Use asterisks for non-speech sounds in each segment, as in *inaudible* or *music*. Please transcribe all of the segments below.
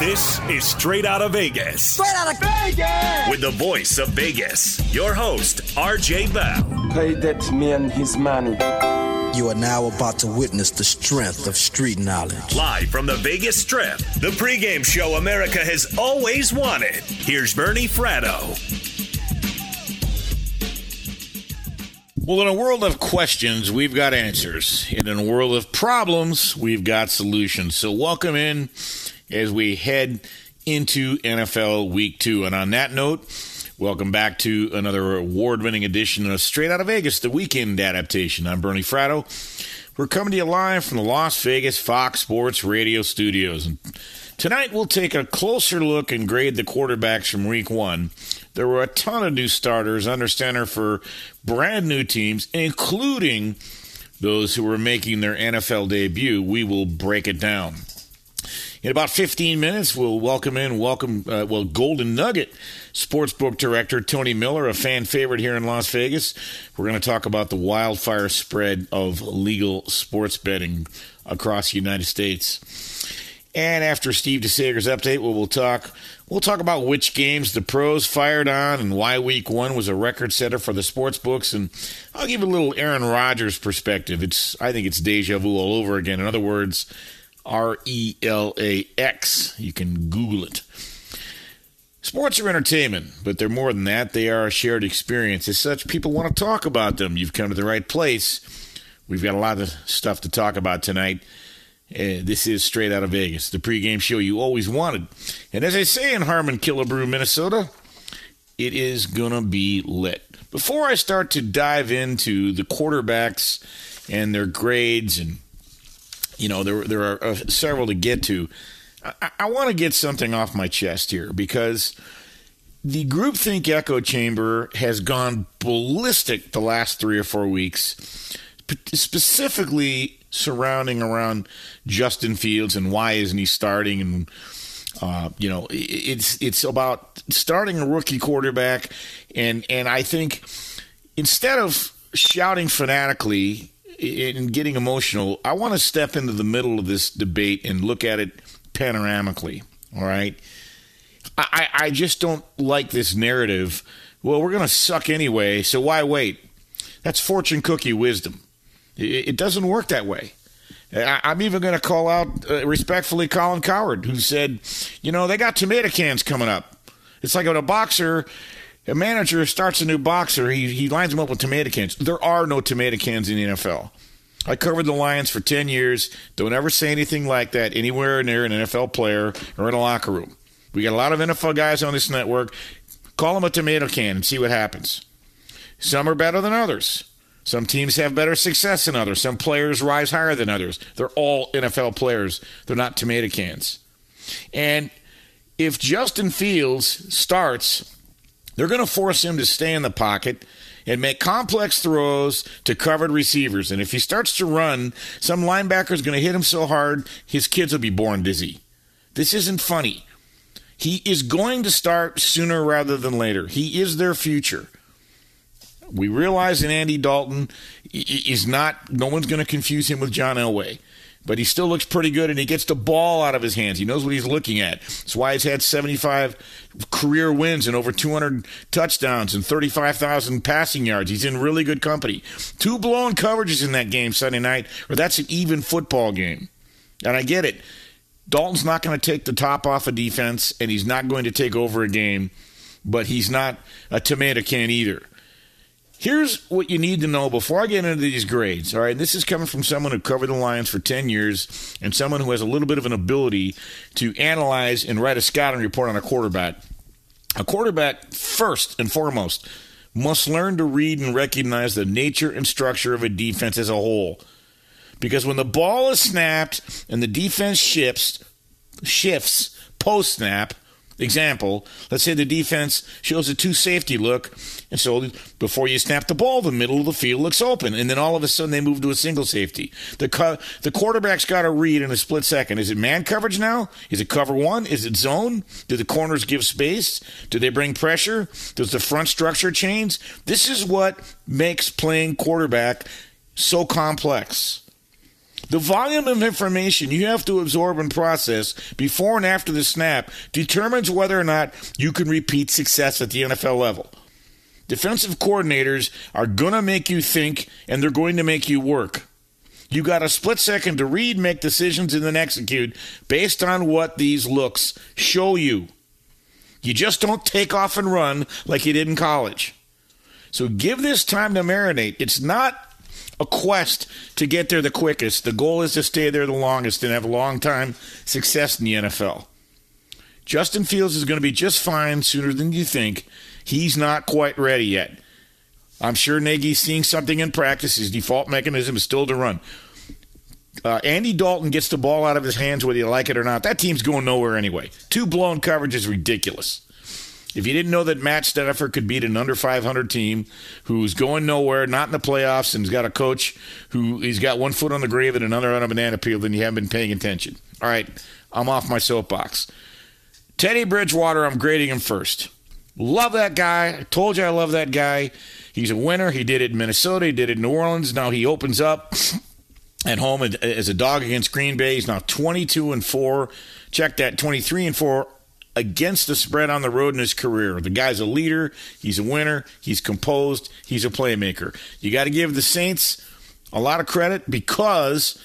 This is Straight Out of Vegas. Straight out of Vegas! With the voice of Vegas, your host, RJ Bell. Pay that man his money. You are now about to witness the strength of street knowledge. Live from the Vegas Strip, the pregame show America has always wanted. Here's Bernie Fratto. Well, in a world of questions, we've got answers. And in a world of problems, we've got solutions. So, welcome in as we head into NFL Week 2. And on that note, welcome back to another award winning edition of Straight Out of Vegas, the weekend adaptation. I'm Bernie Fratto. We're coming to you live from the Las Vegas Fox Sports Radio studios. And tonight, we'll take a closer look and grade the quarterbacks from Week 1 there were a ton of new starters under center for brand new teams, including those who were making their NFL debut. We will break it down. In about 15 minutes, we'll welcome in, welcome, uh, well, Golden Nugget Sportsbook Director Tony Miller, a fan favorite here in Las Vegas. We're going to talk about the wildfire spread of legal sports betting across the United States. And after Steve DeSager's update, we'll, we'll talk we'll talk about which games the pros fired on and why Week One was a record setter for the sports books. And I'll give a little Aaron Rodgers perspective. It's I think it's deja vu all over again. In other words, R E L A X. You can Google it. Sports are entertainment, but they're more than that. They are a shared experience. As such, people want to talk about them. You've come to the right place. We've got a lot of stuff to talk about tonight. Uh, this is straight out of Vegas, the pregame show you always wanted. And as I say in Harmon Killebrew, Minnesota, it is going to be lit. Before I start to dive into the quarterbacks and their grades, and, you know, there, there are uh, several to get to, I, I want to get something off my chest here because the groupthink echo chamber has gone ballistic the last three or four weeks, specifically surrounding around Justin Fields and why isn't he starting and uh, you know it's it's about starting a rookie quarterback and and I think instead of shouting fanatically and getting emotional, I want to step into the middle of this debate and look at it panoramically. All right. I, I just don't like this narrative. Well, we're going to suck anyway, so why wait? That's fortune cookie wisdom. It doesn't work that way. I'm even going to call out uh, respectfully Colin Cowherd, who said, you know, they got tomato cans coming up. It's like when a boxer, a manager starts a new boxer, he, he lines them up with tomato cans. There are no tomato cans in the NFL. I covered the Lions for 10 years. Don't ever say anything like that anywhere near an NFL player or in a locker room. We got a lot of NFL guys on this network. Call them a tomato can and see what happens. Some are better than others. Some teams have better success than others. Some players rise higher than others. They're all NFL players. They're not tomato cans. And if Justin Fields starts, they're going to force him to stay in the pocket and make complex throws to covered receivers. And if he starts to run, some linebacker is going to hit him so hard, his kids will be born dizzy. This isn't funny. He is going to start sooner rather than later. He is their future. We realize that Andy Dalton is not, no one's going to confuse him with John Elway. But he still looks pretty good and he gets the ball out of his hands. He knows what he's looking at. That's why he's had 75 career wins and over 200 touchdowns and 35,000 passing yards. He's in really good company. Two blown coverages in that game Sunday night, or that's an even football game. And I get it. Dalton's not going to take the top off a of defense and he's not going to take over a game, but he's not a tomato can either. Here's what you need to know before I get into these grades. All right, this is coming from someone who covered the Lions for 10 years and someone who has a little bit of an ability to analyze and write a scouting report on a quarterback. A quarterback, first and foremost, must learn to read and recognize the nature and structure of a defense as a whole. Because when the ball is snapped and the defense shifts, shifts post snap, Example, let's say the defense shows a two safety look, and so before you snap the ball, the middle of the field looks open, and then all of a sudden they move to a single safety. The co- the quarterback's got to read in a split second. Is it man coverage now? Is it cover one? Is it zone? Do the corners give space? Do they bring pressure? Does the front structure change? This is what makes playing quarterback so complex. The volume of information you have to absorb and process before and after the snap determines whether or not you can repeat success at the NFL level. Defensive coordinators are going to make you think and they're going to make you work. You got a split second to read, make decisions, and then execute based on what these looks show you. You just don't take off and run like you did in college. So give this time to marinate. It's not a quest to get there the quickest. The goal is to stay there the longest and have a long time success in the NFL. Justin Fields is going to be just fine sooner than you think. He's not quite ready yet. I'm sure Nagy's seeing something in practice. His default mechanism is still to run. Uh, Andy Dalton gets the ball out of his hands whether you like it or not. That team's going nowhere anyway. Two blown coverage is ridiculous. If you didn't know that Matt Stafford could beat an under 500 team who's going nowhere, not in the playoffs, and he's got a coach who he's got one foot on the grave and another on a banana peel, then you haven't been paying attention. All right, I'm off my soapbox. Teddy Bridgewater, I'm grading him first. Love that guy. I told you I love that guy. He's a winner. He did it in Minnesota. He did it in New Orleans. Now he opens up at home as a dog against Green Bay. He's now 22 and 4. Check that 23 and 4 against the spread on the road in his career. The guy's a leader. He's a winner. He's composed. He's a playmaker. You got to give the Saints a lot of credit because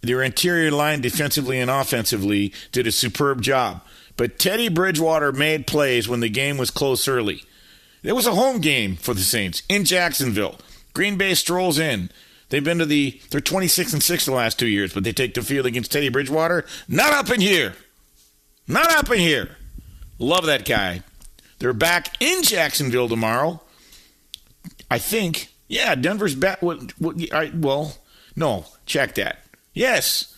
their interior line defensively and offensively did a superb job. But Teddy Bridgewater made plays when the game was close early. It was a home game for the Saints in Jacksonville. Green Bay strolls in. They've been to the they're 26 and 6 the last 2 years, but they take the field against Teddy Bridgewater. Not up in here. Not up in here. Love that guy. They're back in Jacksonville tomorrow. I think. Yeah, Denver's back. What, what, I, well, no, check that. Yes.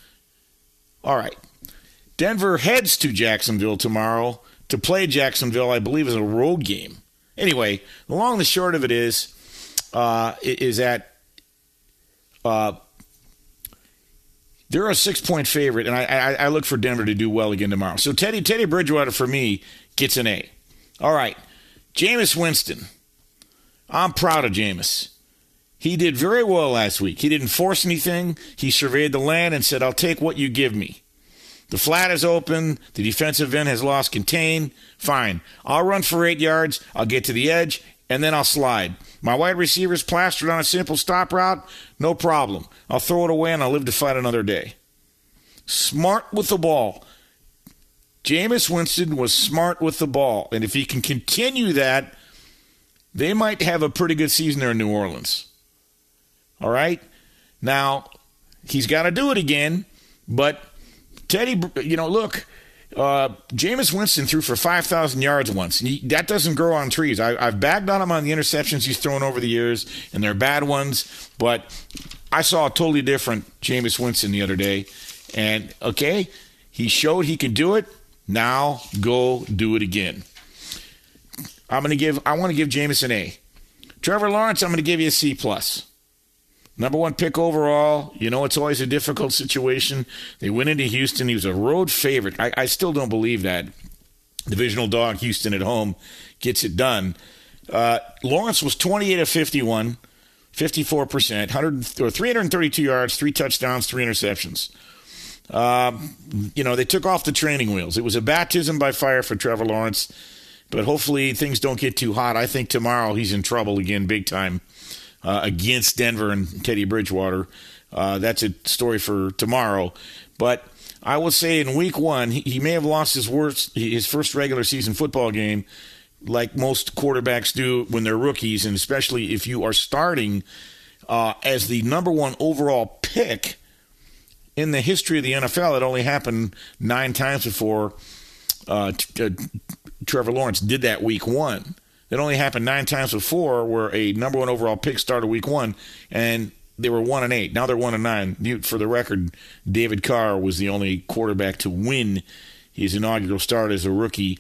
All right. Denver heads to Jacksonville tomorrow to play Jacksonville, I believe, is a road game. Anyway, the long and the short of it is, uh, is that uh, they're a six point favorite, and I, I, I look for Denver to do well again tomorrow. So Teddy Teddy Bridgewater for me gets an A. All right, Jameis Winston. I'm proud of Jameis. He did very well last week. He didn't force anything. He surveyed the land and said, "I'll take what you give me." The flat is open. The defensive end has lost contain. Fine. I'll run for eight yards. I'll get to the edge, and then I'll slide. My wide receiver's plastered on a simple stop route. No problem. I'll throw it away and I'll live to fight another day. Smart with the ball. Jameis Winston was smart with the ball. And if he can continue that, they might have a pretty good season there in New Orleans. All right? Now, he's got to do it again, but Teddy, you know, look, uh, Jameis Winston threw for 5,000 yards once. He, that doesn't grow on trees. I, have bagged on him on the interceptions he's thrown over the years, and they're bad ones, but I saw a totally different Jameis Winston the other day. And, okay, he showed he can do it. Now go do it again. I'm going to give, I want to give Jameis an A. Trevor Lawrence, I'm going to give you a C. plus. Number one pick overall. You know, it's always a difficult situation. They went into Houston. He was a road favorite. I, I still don't believe that. Divisional dog, Houston at home, gets it done. Uh, Lawrence was 28 of 51, 54%, 100, or 332 yards, three touchdowns, three interceptions. Um, you know, they took off the training wheels. It was a baptism by fire for Trevor Lawrence, but hopefully things don't get too hot. I think tomorrow he's in trouble again, big time uh, against Denver and Teddy Bridgewater. Uh, that's a story for tomorrow. But I will say in week one, he, he may have lost his worst, his first regular season football game, like most quarterbacks do when they're rookies, and especially if you are starting uh, as the number one overall pick in the history of the NFL. It only happened nine times before uh, t- uh, Trevor Lawrence did that week one. That only happened nine times before, where a number one overall pick started week one, and they were one and eight. Now they're one and nine. For the record, David Carr was the only quarterback to win his inaugural start as a rookie,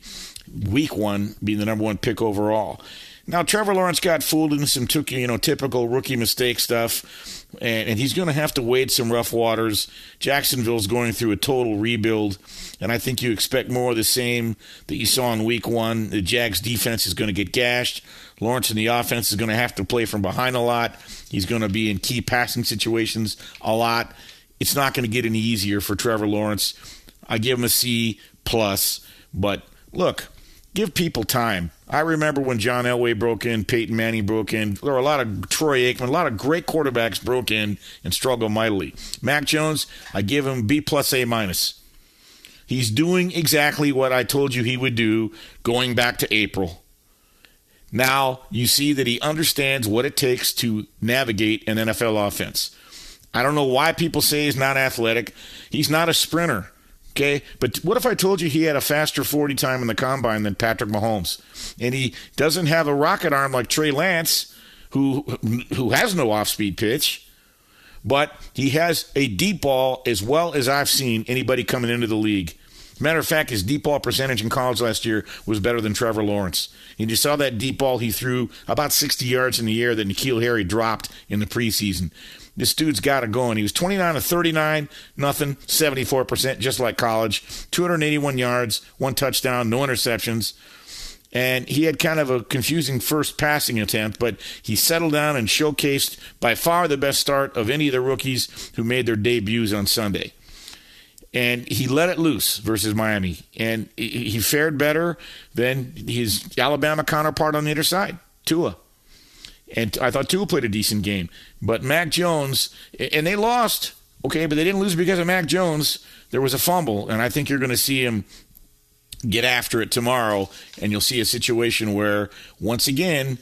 week one, being the number one pick overall. Now Trevor Lawrence got fooled into some you know typical rookie mistake stuff, and, and he's going to have to wade some rough waters. Jacksonville's going through a total rebuild, and I think you expect more of the same that you saw in Week One. The Jags defense is going to get gashed. Lawrence in the offense is going to have to play from behind a lot. He's going to be in key passing situations a lot. it's not going to get any easier for Trevor Lawrence. I give him a C plus, but look, give people time. I remember when John Elway broke in, Peyton Manning broke in. There were a lot of Troy Aikman, a lot of great quarterbacks broke in and struggled mightily. Mac Jones, I give him B plus A minus. He's doing exactly what I told you he would do going back to April. Now you see that he understands what it takes to navigate an NFL offense. I don't know why people say he's not athletic. He's not a sprinter. Okay, but what if I told you he had a faster 40 time in the combine than Patrick Mahomes, and he doesn't have a rocket arm like Trey Lance, who who has no off speed pitch, but he has a deep ball as well as I've seen anybody coming into the league. Matter of fact, his deep ball percentage in college last year was better than Trevor Lawrence. And you saw that deep ball he threw about 60 yards in the air that N'Keal Harry dropped in the preseason. This dude's got it going. He was 29 to 39, nothing, 74%, just like college. 281 yards, one touchdown, no interceptions. And he had kind of a confusing first passing attempt, but he settled down and showcased by far the best start of any of the rookies who made their debuts on Sunday. And he let it loose versus Miami. And he fared better than his Alabama counterpart on the other side, Tua. And I thought Tua played a decent game. But Mac Jones, and they lost, okay, but they didn't lose because of Mac Jones. There was a fumble, and I think you're going to see him get after it tomorrow, and you'll see a situation where, once again,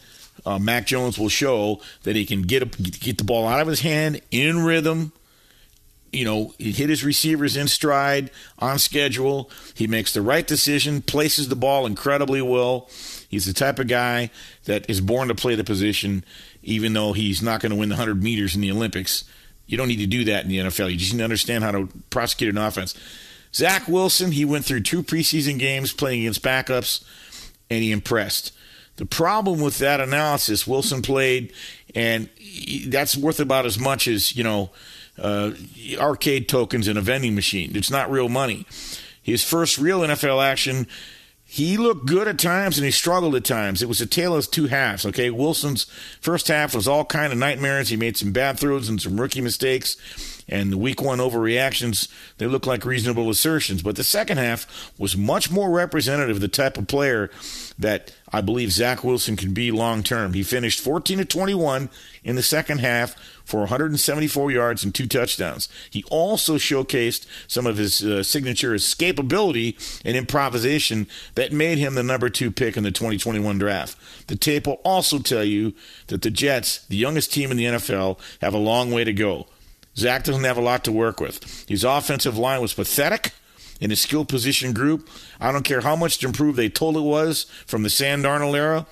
uh, Mac Jones will show that he can get a, get the ball out of his hand in rhythm. You know, he hit his receivers in stride, on schedule. He makes the right decision, places the ball incredibly well. He's the type of guy that is born to play the position, even though he's not going to win the 100 meters in the Olympics. You don't need to do that in the NFL. You just need to understand how to prosecute an offense. Zach Wilson, he went through two preseason games playing against backups, and he impressed. The problem with that analysis, Wilson played, and that's worth about as much as, you know, uh, arcade tokens in a vending machine. It's not real money. His first real NFL action he looked good at times and he struggled at times. It was a tale of two halves. Okay, Wilson's first half was all kind of nightmares. He made some bad throws and some rookie mistakes, and the week one overreactions they looked like reasonable assertions. But the second half was much more representative of the type of player that I believe Zach Wilson can be long term. He finished 14 to 21 in the second half for 174 yards and two touchdowns. He also showcased some of his uh, signature escapability and improvisation that made him the number two pick in the 2021 draft. The tape will also tell you that the Jets, the youngest team in the NFL, have a long way to go. Zach doesn't have a lot to work with. His offensive line was pathetic in a skill position group. I don't care how much to improve they told it was from the Sam Darnold era.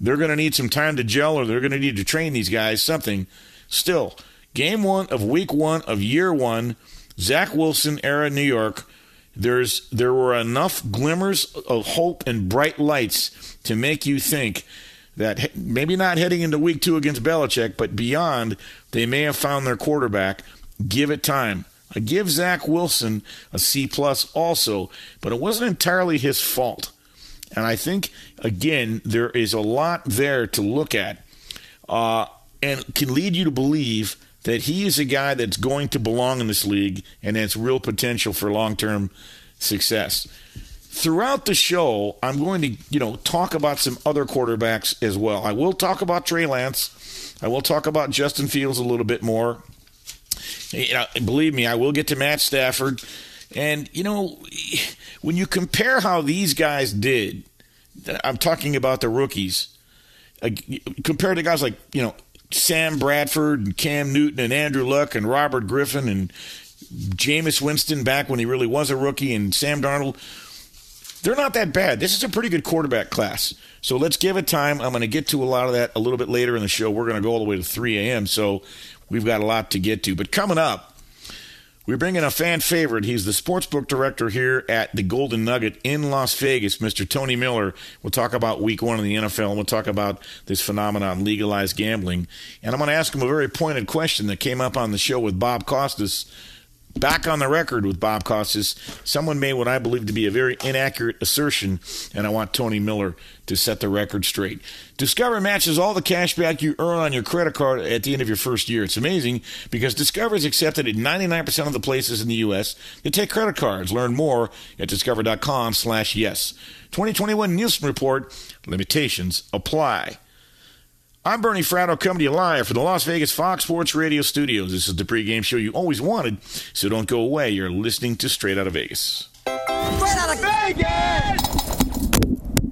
They're going to need some time to gel or they're going to need to train these guys something Still, game one of week one of year one, Zach Wilson era New York. There's there were enough glimmers of hope and bright lights to make you think that maybe not heading into week two against Belichick, but beyond, they may have found their quarterback. Give it time. I give Zach Wilson a C plus also, but it wasn't entirely his fault. And I think again there is a lot there to look at. Uh, and can lead you to believe that he is a guy that's going to belong in this league and has real potential for long term success. Throughout the show, I'm going to, you know, talk about some other quarterbacks as well. I will talk about Trey Lance. I will talk about Justin Fields a little bit more. You know, believe me, I will get to Matt Stafford. And, you know, when you compare how these guys did, I'm talking about the rookies, compared to guys like, you know, Sam Bradford and Cam Newton and Andrew Luck and Robert Griffin and Jameis Winston back when he really was a rookie and Sam Darnold. They're not that bad. This is a pretty good quarterback class. So let's give it time. I'm going to get to a lot of that a little bit later in the show. We're going to go all the way to 3 a.m. So we've got a lot to get to. But coming up, we bring in a fan favorite. He's the sportsbook director here at the Golden Nugget in Las Vegas, Mr. Tony Miller. We'll talk about week one in the NFL, and we'll talk about this phenomenon, legalized gambling. And I'm going to ask him a very pointed question that came up on the show with Bob Costas back on the record with Bob Costas. Someone made what I believe to be a very inaccurate assertion, and I want Tony Miller to set the record straight. Discover matches all the cash back you earn on your credit card at the end of your first year. It's amazing because Discover is accepted at 99% of the places in the U.S. that take credit cards. Learn more at discover.com slash yes. 2021 Nielsen Report. Limitations apply. I'm Bernie Fratto coming to you live from the Las Vegas Fox Sports Radio studios. This is the pregame show you always wanted, so don't go away. You're listening to Straight Out of Vegas. Straight Out of Vegas!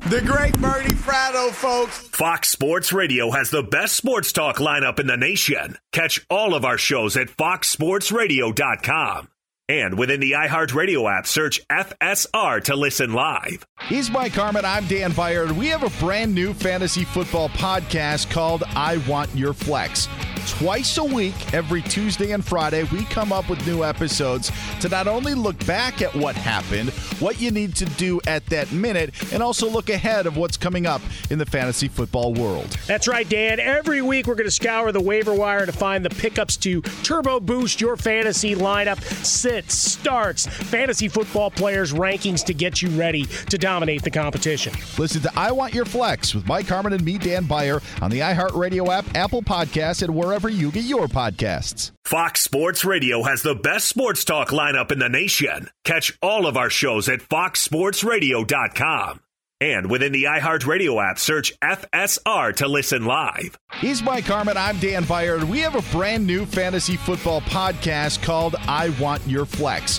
The great Bernie Fratto, folks. Fox Sports Radio has the best sports talk lineup in the nation. Catch all of our shows at foxsportsradio.com. And within the iHeartRadio app, search FSR to listen live. He's Mike Harmon. I'm Dan Beyer. We have a brand new fantasy football podcast called I Want Your Flex. Twice a week, every Tuesday and Friday, we come up with new episodes to not only look back at what happened, what you need to do at that minute, and also look ahead of what's coming up in the fantasy football world. That's right, Dan. Every week, we're going to scour the waiver wire to find the pickups to turbo boost your fantasy lineup. Sits, starts, fantasy football players' rankings to get you ready to dominate the competition. Listen to I Want Your Flex with Mike Harmon and me, Dan Beyer, on the iHeartRadio app, Apple Podcasts, and wherever you get your podcasts. Fox Sports Radio has the best sports talk lineup in the nation. Catch all of our shows at foxsportsradio.com. And within the iHeartRadio app, search FSR to listen live. He's Mike Harmon. I'm Dan Beyer. We have a brand new fantasy football podcast called I Want Your Flex.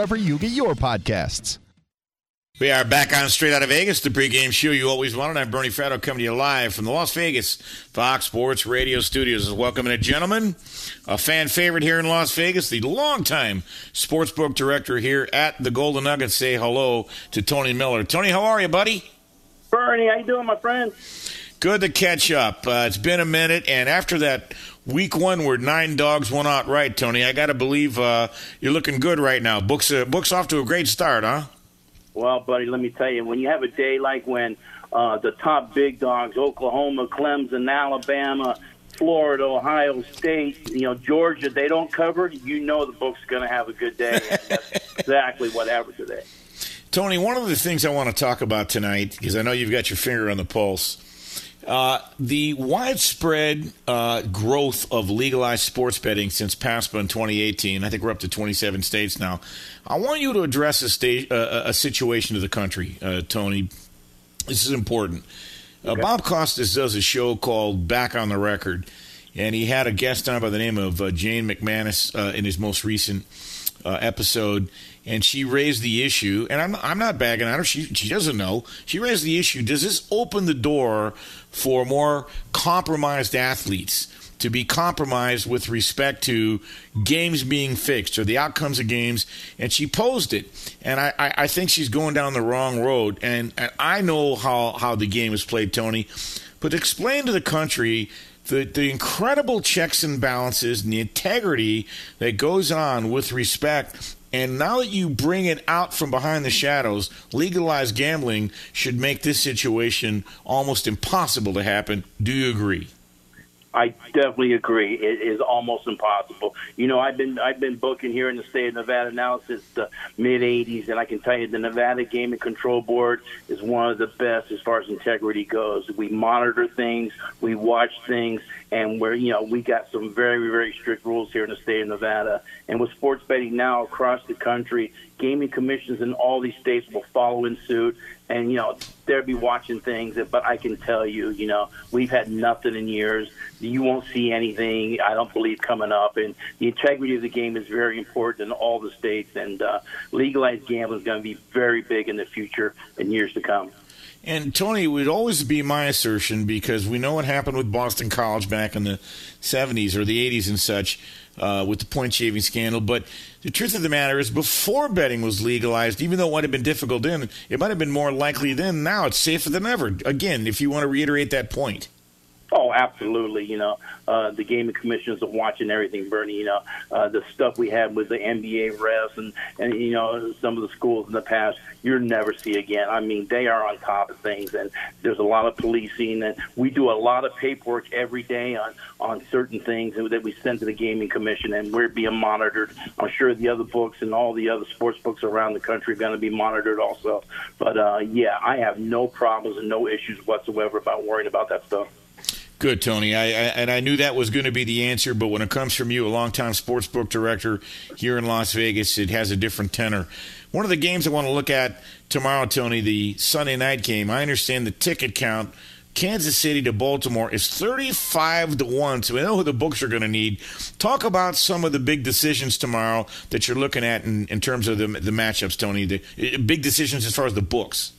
you get your podcasts. We are back on Straight Out of Vegas, the pregame show you always wanted. I'm Bernie Fratto coming to you live from the Las Vegas Fox Sports Radio studios. Welcome, and a gentleman, a fan favorite here in Las Vegas, the longtime sportsbook director here at the Golden Nugget. Say hello to Tony Miller. Tony, how are you, buddy? Bernie, how you doing, my friend? Good to catch up. Uh, it's been a minute, and after that week one where nine dogs went out right, Tony, I got to believe uh, you're looking good right now. Books uh, books off to a great start, huh? Well, buddy, let me tell you, when you have a day like when uh, the top big dogs, Oklahoma, Clemson, Alabama, Florida, Ohio State, you know, Georgia, they don't cover, you know the book's going to have a good day. And *laughs* that's exactly what happened today. Tony, one of the things I want to talk about tonight, because I know you've got your finger on the pulse, uh, the widespread uh, growth of legalized sports betting since PASPA in 2018, I think we're up to 27 states now. I want you to address a, sta- uh, a situation of the country, uh, Tony. This is important. Uh, okay. Bob Costas does a show called Back on the Record, and he had a guest on by the name of uh, Jane McManus in his most recent episode and she raised the issue, and I'm I'm not bagging on her. She she doesn't know. She raised the issue. Does this open the door for more compromised athletes to be compromised with respect to games being fixed or the outcomes of games? And she posed it, and I I, I think she's going down the wrong road. And, and I know how how the game is played, Tony, but explain to the country the, the incredible checks and balances and the integrity that goes on with respect and now that you bring it out from behind the shadows, legalized gambling should make this situation almost impossible to happen. Do you agree? I definitely agree. It is almost impossible. You know, I've been I've been booking here in the state of Nevada now since the mid '80s, and I can tell you the Nevada Gaming Control Board is one of the best as far as integrity goes. We monitor things, we watch things, and we're you know we got some very very strict rules here in the state of Nevada. And with sports betting now across the country, gaming commissions in all these states will follow in suit, and you know they'll be watching things. But I can tell you, you know, we've had nothing in years. You won't see anything. I don't believe coming up, and the integrity of the game is very important in all the states. And uh, legalized gambling is going to be very big in the future and years to come. And Tony, would always be my assertion because we know what happened with Boston College back in the 70s or the 80s and such uh, with the point shaving scandal. But the truth of the matter is, before betting was legalized, even though it might have been difficult then, it might have been more likely then. Now it's safer than ever. Again, if you want to reiterate that point. Oh, absolutely. You know, uh, the gaming commissions are watching everything, Bernie. You know, uh, the stuff we had with the NBA refs and, and, you know, some of the schools in the past, you'll never see again. I mean, they are on top of things, and there's a lot of policing, and we do a lot of paperwork every day on, on certain things that we send to the gaming commission, and we're being monitored. I'm sure the other books and all the other sports books around the country are going to be monitored also. But, uh, yeah, I have no problems and no issues whatsoever about worrying about that stuff. Good, Tony. I, I, and I knew that was going to be the answer, but when it comes from you, a longtime sports book director here in Las Vegas, it has a different tenor. One of the games I want to look at tomorrow, Tony, the Sunday night game. I understand the ticket count. Kansas City to Baltimore is 35 to 1, so we know who the books are going to need. Talk about some of the big decisions tomorrow that you're looking at in, in terms of the, the matchups, Tony. The eh, big decisions as far as the books.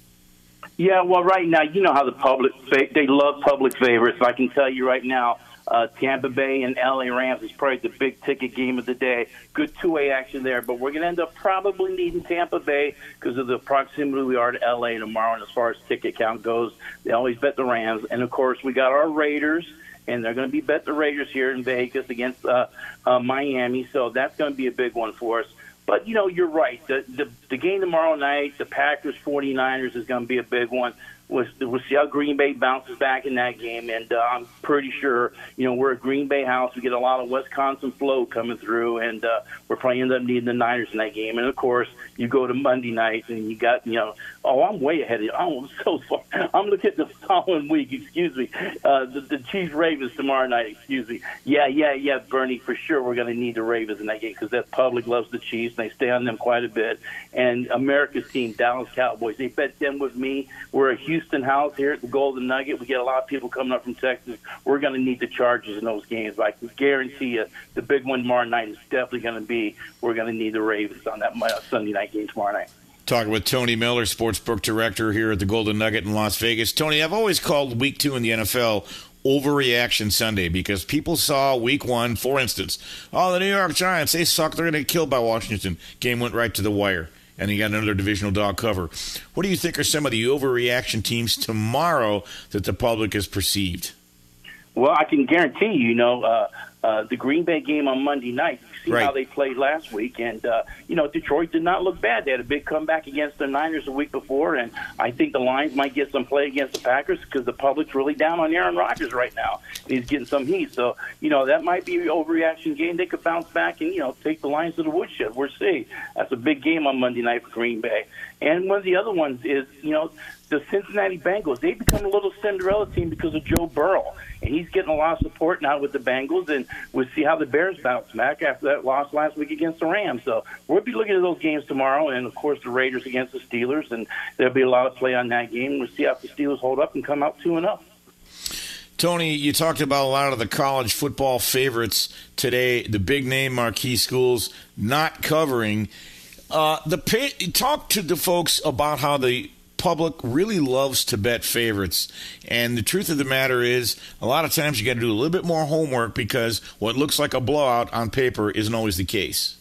Yeah, well, right now, you know how the public they love public favorites. I can tell you right now, uh, Tampa Bay and LA Rams is probably the big ticket game of the day. Good two way action there, but we're going to end up probably needing Tampa Bay because of the proximity we are to LA tomorrow. And as far as ticket count goes, they always bet the Rams. And of course, we got our Raiders and they're going to be bet the Raiders here in Vegas against uh, uh, Miami. So that's going to be a big one for us. But you know, you're right. The the, the game tomorrow night, the Packers 49ers is going to be a big one. We'll, we'll see how Green Bay bounces back in that game, and uh, I'm pretty sure you know we're a Green Bay house. We get a lot of Wisconsin flow coming through, and uh, we're probably end up needing the Niners in that game. And of course, you go to Monday night, and you got you know, oh, I'm way ahead of you. Oh, I'm so far. *laughs* I'm looking at the following week. Excuse me, uh, the, the Chiefs Ravens tomorrow night. Excuse me. Yeah, yeah, yeah, Bernie, for sure we're going to need the Ravens in that game because that public loves the Chiefs. And they stay on them quite a bit. And America's team, Dallas Cowboys, they bet them with me. We're a Houston Houston House here at the Golden Nugget. We get a lot of people coming up from Texas. We're going to need the Chargers in those games. I can guarantee you the big one tomorrow night is definitely going to be we're going to need the Ravens on that uh, Sunday night game tomorrow night. Talking with Tony Miller, sportsbook director here at the Golden Nugget in Las Vegas. Tony, I've always called week two in the NFL overreaction Sunday because people saw week one, for instance, oh, the New York Giants, they suck. They're going to get killed by Washington. Game went right to the wire and he got another divisional dog cover. What do you think are some of the overreaction teams tomorrow that the public has perceived? Well, I can guarantee you, you know, uh, uh, the Green Bay game on Monday night. See right. how they played last week, and uh, you know Detroit did not look bad. They had a big comeback against the Niners the week before, and I think the Lions might get some play against the Packers because the public's really down on Aaron Rodgers right now. He's getting some heat, so you know that might be an overreaction game. They could bounce back and you know take the Lions to the woodshed. We'll see. That's a big game on Monday night for Green Bay. And one of the other ones is, you know, the Cincinnati Bengals. They become a little Cinderella team because of Joe Burrow, and he's getting a lot of support now with the Bengals. And we'll see how the Bears bounce back after that loss last week against the Rams. So we'll be looking at those games tomorrow, and of course the Raiders against the Steelers, and there'll be a lot of play on that game. We'll see how the Steelers hold up and come out two and. Tony, you talked about a lot of the college football favorites today, the big name marquee schools not covering. Uh, the pay, talk to the folks about how the public really loves to bet favorites. And the truth of the matter is, a lot of times you got to do a little bit more homework because what looks like a blowout on paper isn't always the case.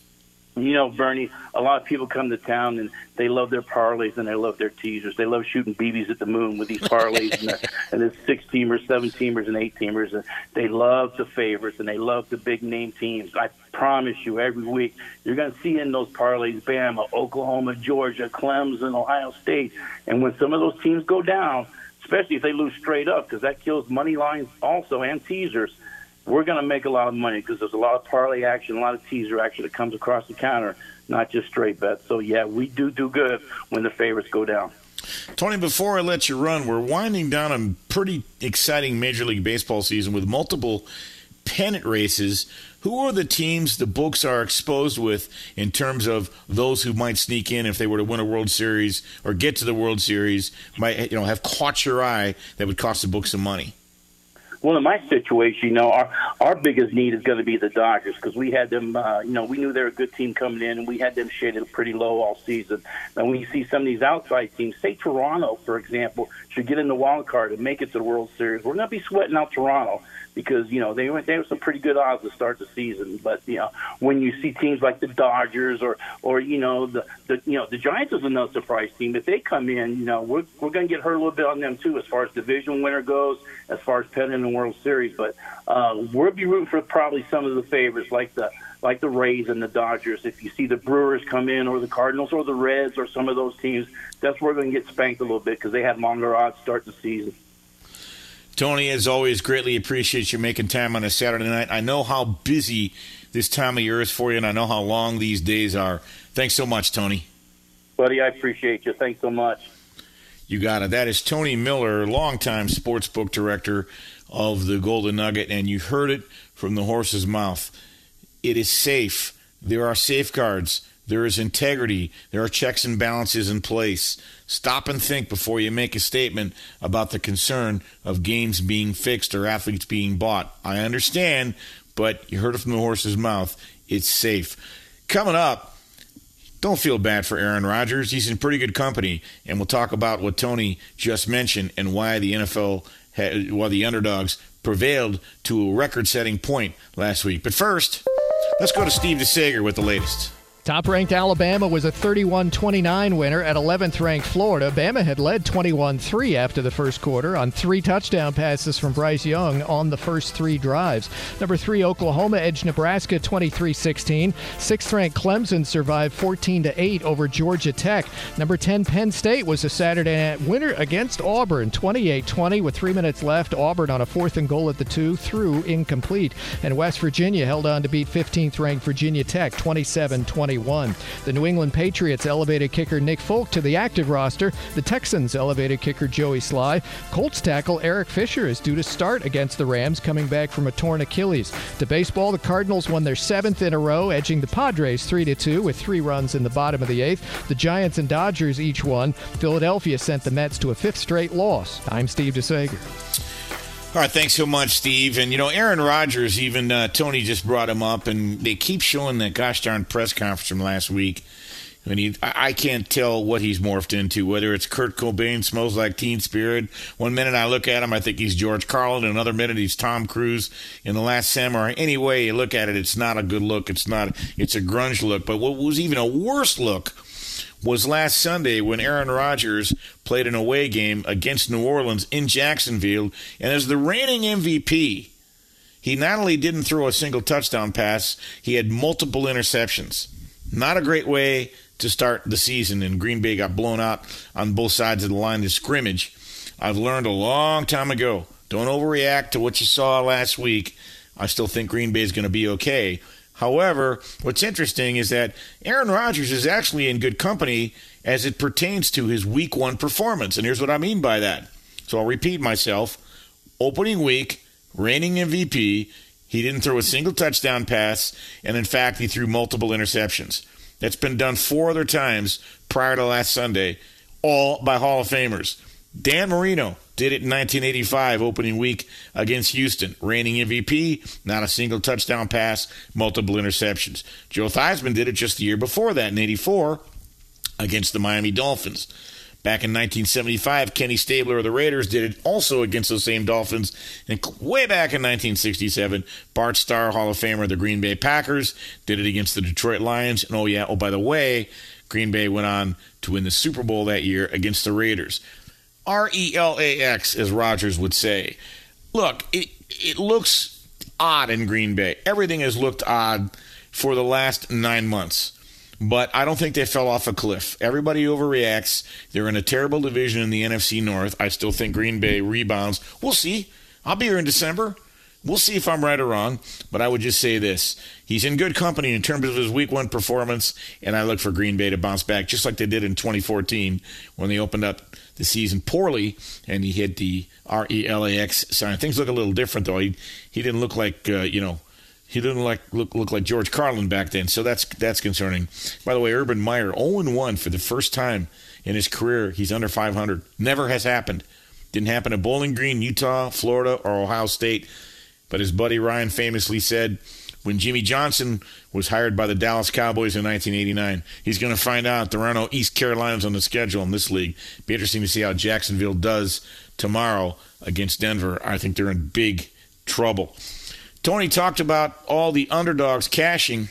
You know, Bernie, a lot of people come to town and they love their parlays and they love their teasers. They love shooting BBs at the moon with these parlays and, the, *laughs* and the six teamers, seven teamers, and eight teamers. And they love the favorites and they love the big name teams. I promise you, every week you're going to see in those parlays Bama, Oklahoma, Georgia, Clemson, Ohio State. And when some of those teams go down, especially if they lose straight up, because that kills money lines also and teasers we're going to make a lot of money because there's a lot of parlay action, a lot of teaser action that comes across the counter, not just straight bets. So, yeah, we do do good when the favorites go down. Tony, before I let you run, we're winding down a pretty exciting Major League Baseball season with multiple pennant races. Who are the teams the books are exposed with in terms of those who might sneak in if they were to win a World Series or get to the World Series? Might you know have caught your eye that would cost the books some money? Well, in my situation, you know, our our biggest need is going to be the Dodgers because we had them. Uh, you know, we knew they were a good team coming in, and we had them shaded pretty low all season. And when you see some of these outside teams, say Toronto, for example, should get in the wild card and make it to the World Series, we're going to be sweating out Toronto because you know they went they were some pretty good odds to start the season. But you know when you see teams like the Dodgers or or you know the the you know the Giants is another surprise team. If they come in, you know we're we're going to get hurt a little bit on them too as far as division winner goes, as far as pennant the World Series. But uh, we'll be rooting for probably some of the favorites like the like the Rays and the Dodgers. If you see the Brewers come in, or the Cardinals, or the Reds, or some of those teams, that's where we're going to get spanked a little bit because they had longer odds start the season. Tony, as always, greatly appreciate you making time on a Saturday night. I know how busy this time of year is for you, and I know how long these days are. Thanks so much, Tony. Buddy, I appreciate you. Thanks so much. You got it. That is Tony Miller, longtime sports book director of the Golden Nugget, and you heard it from the horse's mouth. It is safe. There are safeguards. There is integrity. There are checks and balances in place. Stop and think before you make a statement about the concern of games being fixed or athletes being bought. I understand, but you heard it from the horse's mouth. It's safe. Coming up, don't feel bad for Aaron Rodgers. He's in pretty good company, and we'll talk about what Tony just mentioned and why the NFL, had, why the underdogs prevailed to a record-setting point last week. But first, let's go to Steve DeSager with the latest. Top ranked Alabama was a 31 29 winner at 11th ranked Florida. Bama had led 21 3 after the first quarter on three touchdown passes from Bryce Young on the first three drives. Number three, Oklahoma edged Nebraska 23 16. Sixth ranked Clemson survived 14 8 over Georgia Tech. Number 10, Penn State was a Saturday night winner against Auburn 28 20 with three minutes left. Auburn on a fourth and goal at the two threw incomplete. And West Virginia held on to beat 15th ranked Virginia Tech 27 20. The New England Patriots elevated kicker Nick Folk to the active roster. The Texans elevated kicker Joey Slye. Colts tackle Eric Fisher is due to start against the Rams, coming back from a torn Achilles. To baseball, the Cardinals won their seventh in a row, edging the Padres 3 2 with three runs in the bottom of the eighth. The Giants and Dodgers each won. Philadelphia sent the Mets to a fifth straight loss. I'm Steve DeSager. All right, thanks so much, Steve. And you know, Aaron Rodgers, even uh, Tony just brought him up, and they keep showing that gosh darn press conference from last week. And he, I can't tell what he's morphed into. Whether it's Kurt Cobain, smells like Teen Spirit. One minute I look at him, I think he's George Carlin. Another minute he's Tom Cruise in The Last Samurai. Any way you look at it, it's not a good look. It's not. It's a grunge look. But what was even a worse look was last Sunday when Aaron Rodgers played an away game against New Orleans in Jacksonville, and as the reigning MVP, he not only didn't throw a single touchdown pass, he had multiple interceptions. Not a great way to start the season, and Green Bay got blown out on both sides of the line of scrimmage. I've learned a long time ago don't overreact to what you saw last week. I still think Green Bay is going to be okay. However, what's interesting is that Aaron Rodgers is actually in good company as it pertains to his week one performance. And here's what I mean by that. So I'll repeat myself. Opening week, reigning MVP, he didn't throw a single touchdown pass, and in fact, he threw multiple interceptions. That's been done four other times prior to last Sunday, all by Hall of Famers. Dan Marino did it in 1985, opening week against Houston. Reigning MVP, not a single touchdown pass, multiple interceptions. Joe Theismann did it just the year before that in 84 against the Miami Dolphins. Back in 1975, Kenny Stabler of the Raiders did it also against those same Dolphins. And way back in 1967, Bart Starr, Hall of Famer of the Green Bay Packers, did it against the Detroit Lions. And oh, yeah, oh, by the way, Green Bay went on to win the Super Bowl that year against the Raiders. R E L A X, as Rodgers would say. Look, it, it looks odd in Green Bay. Everything has looked odd for the last nine months. But I don't think they fell off a cliff. Everybody overreacts. They're in a terrible division in the NFC North. I still think Green Bay rebounds. We'll see. I'll be here in December. We'll see if I'm right or wrong, but I would just say this. He's in good company in terms of his week one performance, and I look for Green Bay to bounce back just like they did in 2014 when they opened up the season poorly and he hit the R E L A X sign. Things look a little different, though. He, he didn't look like, uh, you know, he didn't like look look like George Carlin back then, so that's that's concerning. By the way, Urban Meyer 0 1 for the first time in his career. He's under 500. Never has happened Didn't happen at Bowling Green, Utah, Florida, or Ohio State. But his buddy Ryan famously said when Jimmy Johnson was hired by the Dallas Cowboys in 1989, he's going to find out there are no East Carolinas on the schedule in this league. Be interesting to see how Jacksonville does tomorrow against Denver. I think they're in big trouble. Tony talked about all the underdogs cashing.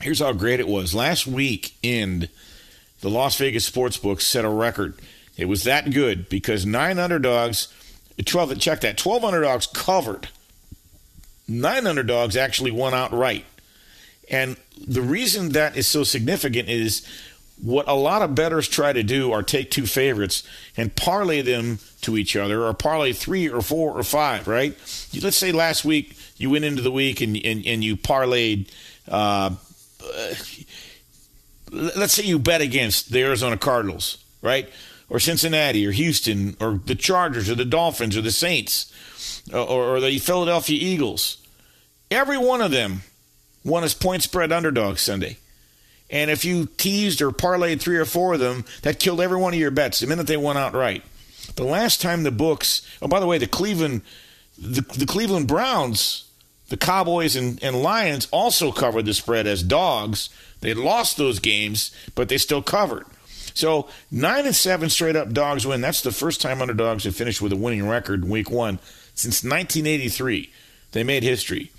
Here's how great it was. Last week in the Las Vegas Sportsbook set a record. It was that good because nine underdogs, 12, check that, 12 underdogs covered. Nine underdogs actually won outright. And the reason that is so significant is what a lot of bettors try to do are take two favorites and parlay them to each other or parlay three or four or five, right? Let's say last week you went into the week and, and, and you parlayed, uh, let's say you bet against the Arizona Cardinals, right? Or Cincinnati or Houston or the Chargers or the Dolphins or the Saints Uh, or, or the Philadelphia Eagles. Every one of them won as point spread underdog Sunday. And if you teased or parlayed three or four of them, that killed every one of your bets the minute they went outright. The last time the books, oh, by the way, the Cleveland, the, the Cleveland Browns, the Cowboys and, and Lions also covered the spread as dogs. They lost those games, but they still covered. So nine and seven straight up dogs win. That's the first time underdogs have finished with a winning record in week one since 1983. They made history.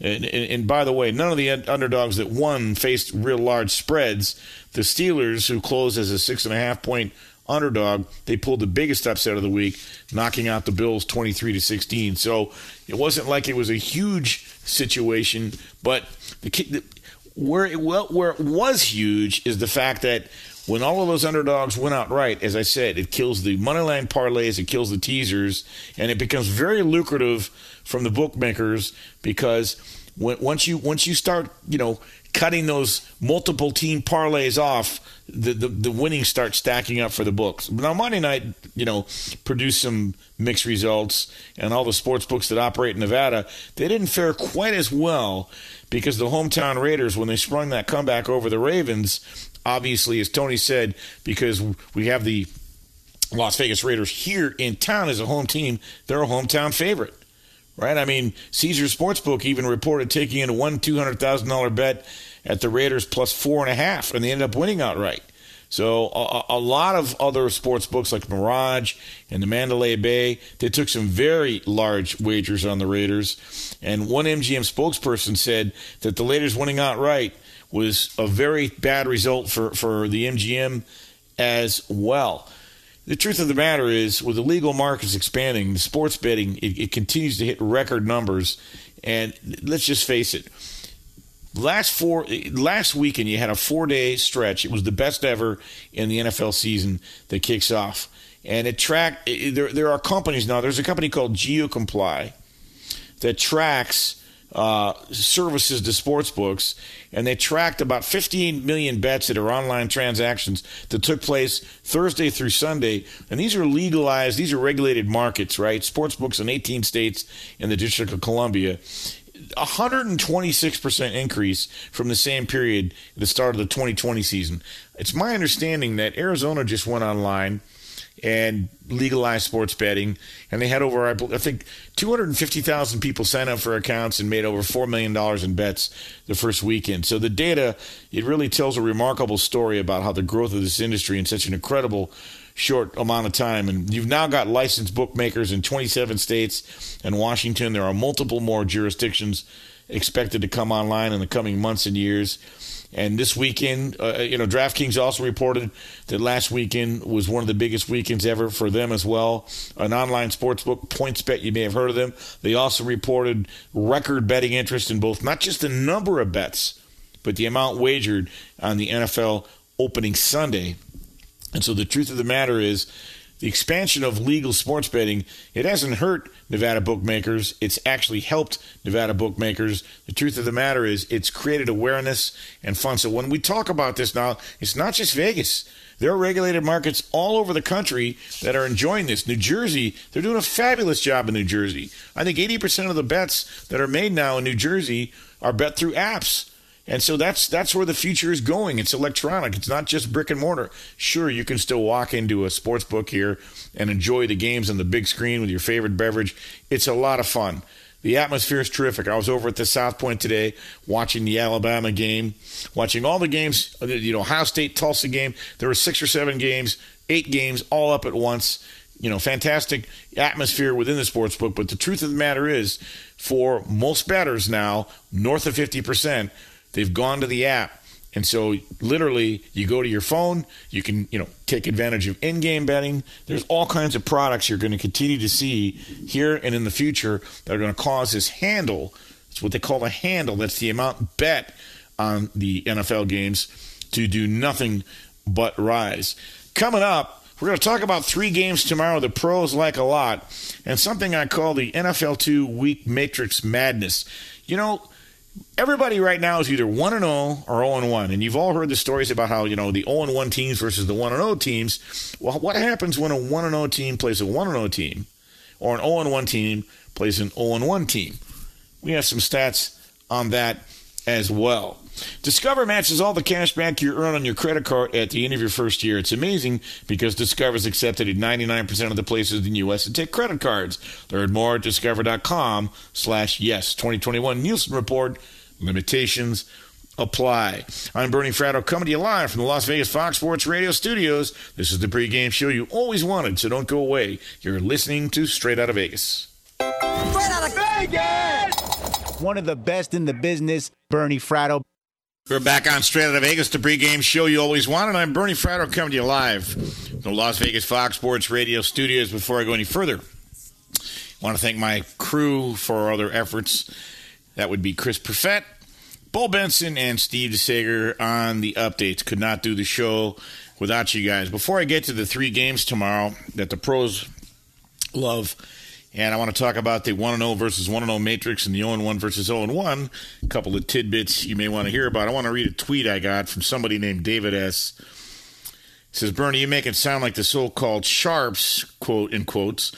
And, and, and, by the way, none of the underdogs that won faced real large spreads. The Steelers, who closed as a six and a half point underdog, they pulled the biggest upset of the week, knocking out the Bills 23 to 16. So it wasn't like it was a huge situation, but the, where it well, where it was huge is the fact that when all of those underdogs went out right, as I said, it kills the moneyline parlays, it kills the teasers, and it becomes very lucrative from the bookmakers because when, once you once you start, you know, cutting those multiple team parlays off, the, the, the winnings start stacking up for the books. Now Monday night, you know, produced some mixed results, and all the sports books that operate in Nevada, they didn't fare quite as well because the hometown Raiders, when they sprung that comeback over the Ravens, obviously, as Tony said, because we have the Las Vegas Raiders here in town as a home team, they're a hometown favorite right? I mean, Caesar Sportsbook even reported taking in a one two hundred thousand dollar bet at the Raiders plus four and a half, and they ended up winning outright. So a, a, lot of other sports books like Mirage and the Mandalay Bay, they took some very large wagers on the Raiders. And one MGM spokesperson said that the Raiders winning outright was a very bad result for, for the MGM as well the truth of the matter is, with the legal markets expanding, the sports betting it, it, continues to hit record numbers. And let's just face it, last four last weekend you had a four day stretch. It was the best ever in the NFL season that kicks off. And it track there. There are companies now. There's a company called GeoComply that tracks uh, services to sports books, and they tracked about 15 million bets that are online transactions that took place Thursday through Sunday. And these are legalized, these are regulated markets, right? Sports books in 18 states and the District of Columbia. 126% increase from the same period at the start of the 2020 season. It's my understanding that Arizona just went online and legalized sports betting. And they had over, I think, 250,000 people sign up for accounts and made over $4 million in bets the first weekend. So the data, it really tells a remarkable story about how the growth of this industry in such an incredible short amount of time. And you've now got licensed bookmakers in 27 states and Washington. There are multiple more jurisdictions expected to come online in the coming months and years. And this weekend, uh, you know, DraftKings also reported that last weekend was one of the biggest weekends ever for them as well. An online sportsbook, PointsBet, you may have heard of them. They also reported record betting interest in both, not just the number of bets, but the amount wagered on the NFL opening Sunday. And so the truth of the matter is, the expansion of legal sports betting, it hasn't hurt Nevada bookmakers. It's actually helped Nevada bookmakers. The truth of the matter is, it's created awareness and fun. So when we talk about this now, it's not just Vegas. There are regulated markets all over the country that are enjoying this. New Jersey, they're doing a fabulous job in New Jersey. I think 80% of the bets that are made now in New Jersey are bet through apps. And so that's that's where the future is going. It's electronic. It's not just brick and mortar. Sure, you can still walk into a sports book here and enjoy the games on the big screen with your favorite beverage. It's a lot of fun. The atmosphere is terrific. I was over at the South Point today watching the Alabama game, watching all the games, uh, you know, Ohio State Tulsa game. There were six or seven games, eight games all up at once. You know, fantastic atmosphere within the sports book. But the truth of the matter is, for most bettors now, north of 50%, they've gone to the app. And so literally you go to your phone, you can, you know, take advantage of in-game betting. There's all kinds of products you're going to continue to see here and in the future that are going to cause this handle. It's what they call a handle. That's the amount bet on the NFL games to do nothing but rise. Coming up, we're going to talk about three games tomorrow the pros like a lot and something I call the NFL 2 week matrix madness. You know, everybody right now is either 1 and 0 or 0 and 1 and you've all heard the stories about how you know the 0 and 1 teams versus the 1 and 0 teams. Well what happens when a 1 and 0 team plays a 1 and 0 team or an 0 and 1 team plays an 0 and 1 team? We have some stats on that as well Discover matches all the cash back you earn on your credit card at the end of your first year. It's amazing because Discover is accepted at 99% of the places in the U.S. that take credit cards. Learn more at discover.com slash yes. 2021 Nielsen Report. Limitations apply. I'm Bernie Fratto coming to you live from the Las Vegas Fox Sports Radio studios. This is the pregame show you always wanted, so don't go away. You're listening to Straight Outta Vegas. Straight Outta Vegas! One of the best in the business, Bernie Fratto. We're back on Straight Outta Vegas, the pregame show you always wanted. I'm Bernie Fratto coming to you live from the Las Vegas Fox Sports Radio studios. Before I go any further, I want to thank my crew for all their efforts. That would be Chris Perfett, Bull Benson, and Steve DeSager on the updates. Could not do the show without you guys. Before I get to the three games tomorrow that the pros love, and I want to talk about the 1 0 versus 1 0 matrix and the 0 1 versus 0 1. A couple of tidbits you may want to hear about. I want to read a tweet I got from somebody named David S. It says, Bernie, you make it sound like the so called sharps, quote in quotes,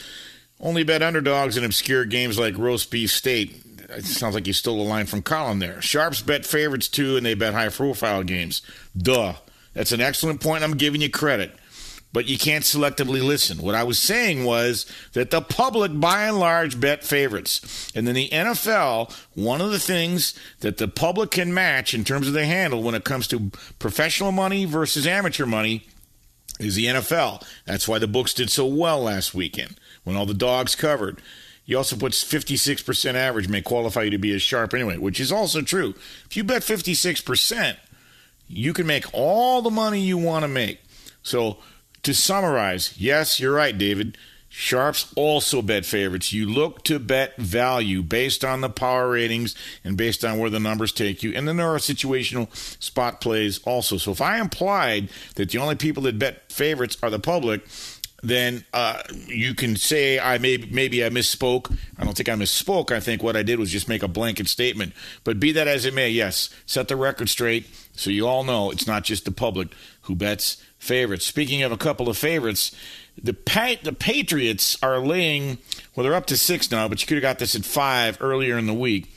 only bet underdogs in obscure games like roast beef state. It sounds like you stole a line from Colin there. Sharps bet favorites too, and they bet high profile games. Duh. That's an excellent point. I'm giving you credit but you can't selectively listen. What I was saying was that the public, by and large, bet favorites. And then the NFL, one of the things that the public can match in terms of the handle when it comes to professional money versus amateur money is the NFL. That's why the books did so well last weekend when all the dogs covered. You also put 56% average may qualify you to be a sharp anyway, which is also true. If you bet 56%, you can make all the money you want to make. So, to summarize, yes, you're right, David. Sharps also bet favorites. You look to bet value based on the power ratings and based on where the numbers take you. And then there are situational spot plays also. So if I implied that the only people that bet favorites are the public, then uh, you can say I may maybe I misspoke. I don't think I misspoke. I think what I did was just make a blanket statement. But be that as it may, yes, set the record straight so you all know it's not just the public who bets favorites. Speaking of a couple of favorites, the pa- the Patriots are laying well, they're up to six now, but you could have got this at five earlier in the week.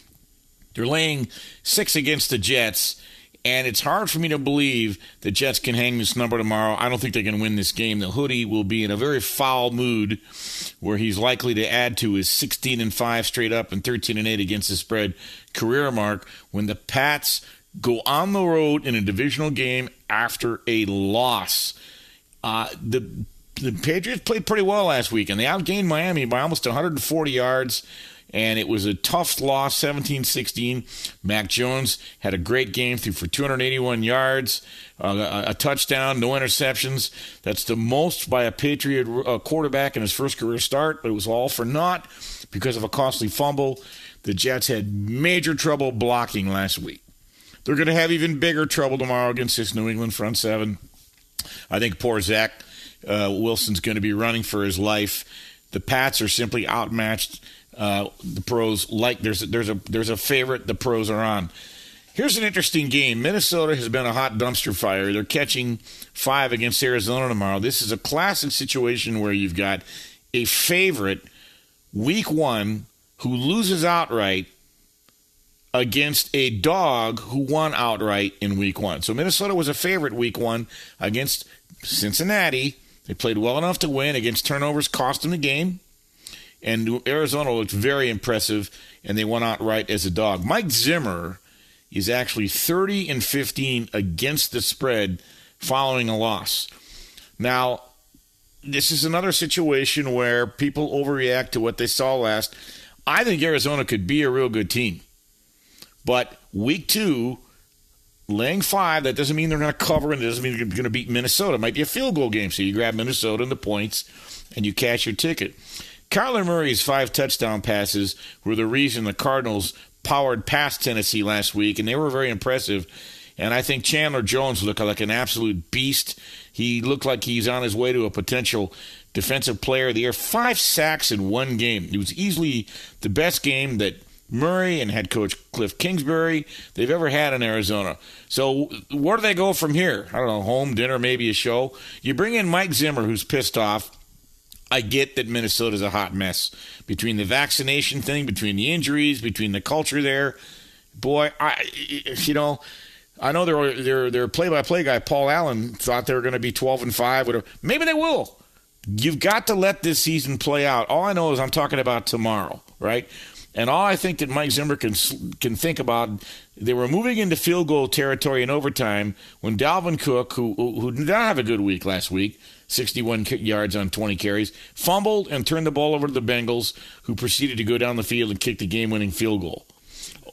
They're laying six against the Jets. And it's hard for me to believe the Jets can hang this number tomorrow. I don't think they can win this game. The hoodie will be in a very foul mood where he's likely to add to his 16 and 5 straight up and 13 and 8 against the spread career mark when the Pats go on the road in a divisional game after a loss. Uh, the the Patriots played pretty well last week, and they outgained Miami by almost 140 yards and it was a tough loss 17 16. Mac Jones had a great game, threw for 281 yards, uh, a, touchdown, no interceptions. That's the most by a Patriot uh, quarterback in his first career start, but it was all for naught because of a costly fumble. The Jets had major trouble blocking last week. They're going to have even bigger trouble tomorrow against this New England front seven. I think poor Zach uh, Wilson's going to be running for his life. The Pats are simply outmatched uh, the pros like there's there's a there's a favorite the pros are on. Here's an interesting game. Minnesota has been a hot dumpster fire. They're catching five against Arizona tomorrow. This is a classic situation where you've got a favorite week one who loses outright against a dog who won outright in week one. So Minnesota was a favorite week one against Cincinnati. They played well enough to win against turnovers, cost them the game. And Arizona looked very impressive, and they won outright as a dog. Mike Zimmer is actually 30 and 15 against the spread following a loss. Now, this is another situation where people overreact to what they saw last. I think Arizona could be a real good team. But week two, laying five, that doesn't mean they're going to cover and it doesn't mean they're going to beat Minnesota. It might be a field goal game. So you grab Minnesota and the points and you cash your ticket. Kyler Murray's five touchdown passes were the reason the Cardinals powered past Tennessee last week, and they were very impressive. And I think Chandler Jones looked like an absolute beast. He looked like he's on his way to a potential defensive player of the year. Five sacks in one game. It was easily the best game that Murray and head coach Cliff Kingsbury they've ever had in Arizona. So where do they go from here? I don't know, home, dinner, maybe a show. You bring in Mike Zimmer, who's pissed off. I get that Minnesota's a hot mess between the vaccination thing, between the injuries, between the culture there. Boy, I you know, I know their their their play-by-play guy Paul Allen thought they were going to be 12 and 5 whatever. Maybe they will. You've got to let this season play out. All I know is I'm talking about tomorrow, right? And all I think that Mike Zimmer can can think about, they were moving into field goal territory in overtime when Dalvin Cook, who who did not have a good week last week, 61 yards on 20 carries, fumbled and turned the ball over to the Bengals, who proceeded to go down the field and kick the game-winning field goal.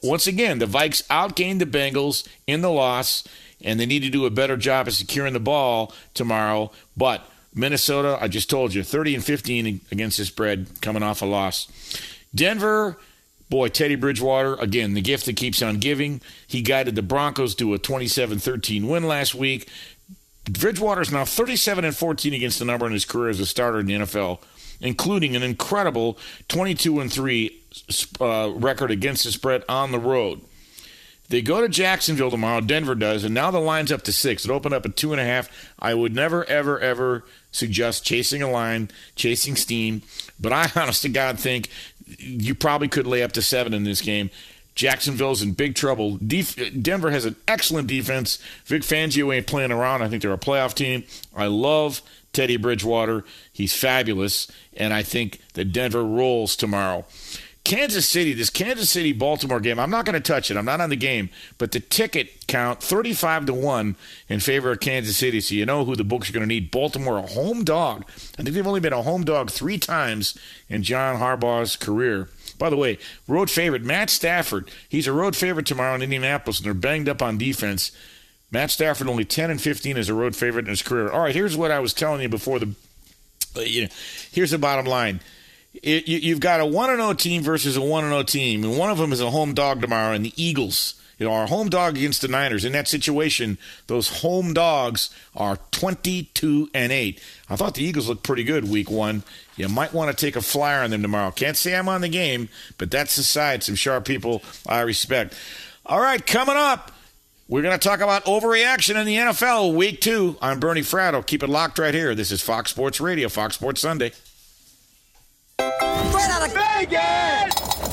Once again, the Vikes outgained the Bengals in the loss, and they need to do a better job of securing the ball tomorrow. But Minnesota, I just told you, 30 and 15 against the spread, coming off a loss. Denver Boy, Teddy Bridgewater, again, the gift that keeps on giving. He guided the Broncos to a 27 13 win last week. Bridgewater is now 37 and 14 against the number in his career as a starter in the NFL, including an incredible 22 and 3 uh, record against the spread on the road. They go to Jacksonville tomorrow. Denver does, and now the line's up to six. It opened up at two and a half. I would never, ever, ever suggest chasing a line, chasing steam. But I, *laughs* honest to God, think you probably could lay up to seven in this game. Jacksonville's in big trouble. Def- Denver has an excellent defense. Vic Fangio ain't playing around. I think they're a playoff team. I love Teddy Bridgewater. He's fabulous, and I think that Denver rolls tomorrow. Kansas City, this Kansas City Baltimore game, I'm not going to touch it. I'm not on the game, but the ticket count 35 to 1 in favor of Kansas City. So you know who the books are going to need. Baltimore, a home dog. I think they've only been a home dog three times in John Harbaugh's career. By the way, road favorite Matt Stafford. He's a road favorite tomorrow in Indianapolis, and they're banged up on defense. Matt Stafford only 10 and 15 as a road favorite in his career. All right, here's what I was telling you before the. Uh, you know, here's the bottom line it, you, have got a 1 0 team versus a 1 0 team, and one of them is a home dog tomorrow, and the Eagles. You know, our home dog against the Niners. In that situation, those home dogs are 22 and 8. I thought the Eagles looked pretty good week one. You might want to take a flyer on them tomorrow. Can't say I'm on the game, but that's the side. Some sharp people I respect. All right, coming up, we're going to talk about overreaction in the NFL week two. I'm Bernie Fratto. Keep it locked right here. This is Fox Sports Radio, Fox Sports Sunday. Straight Outta Vegas!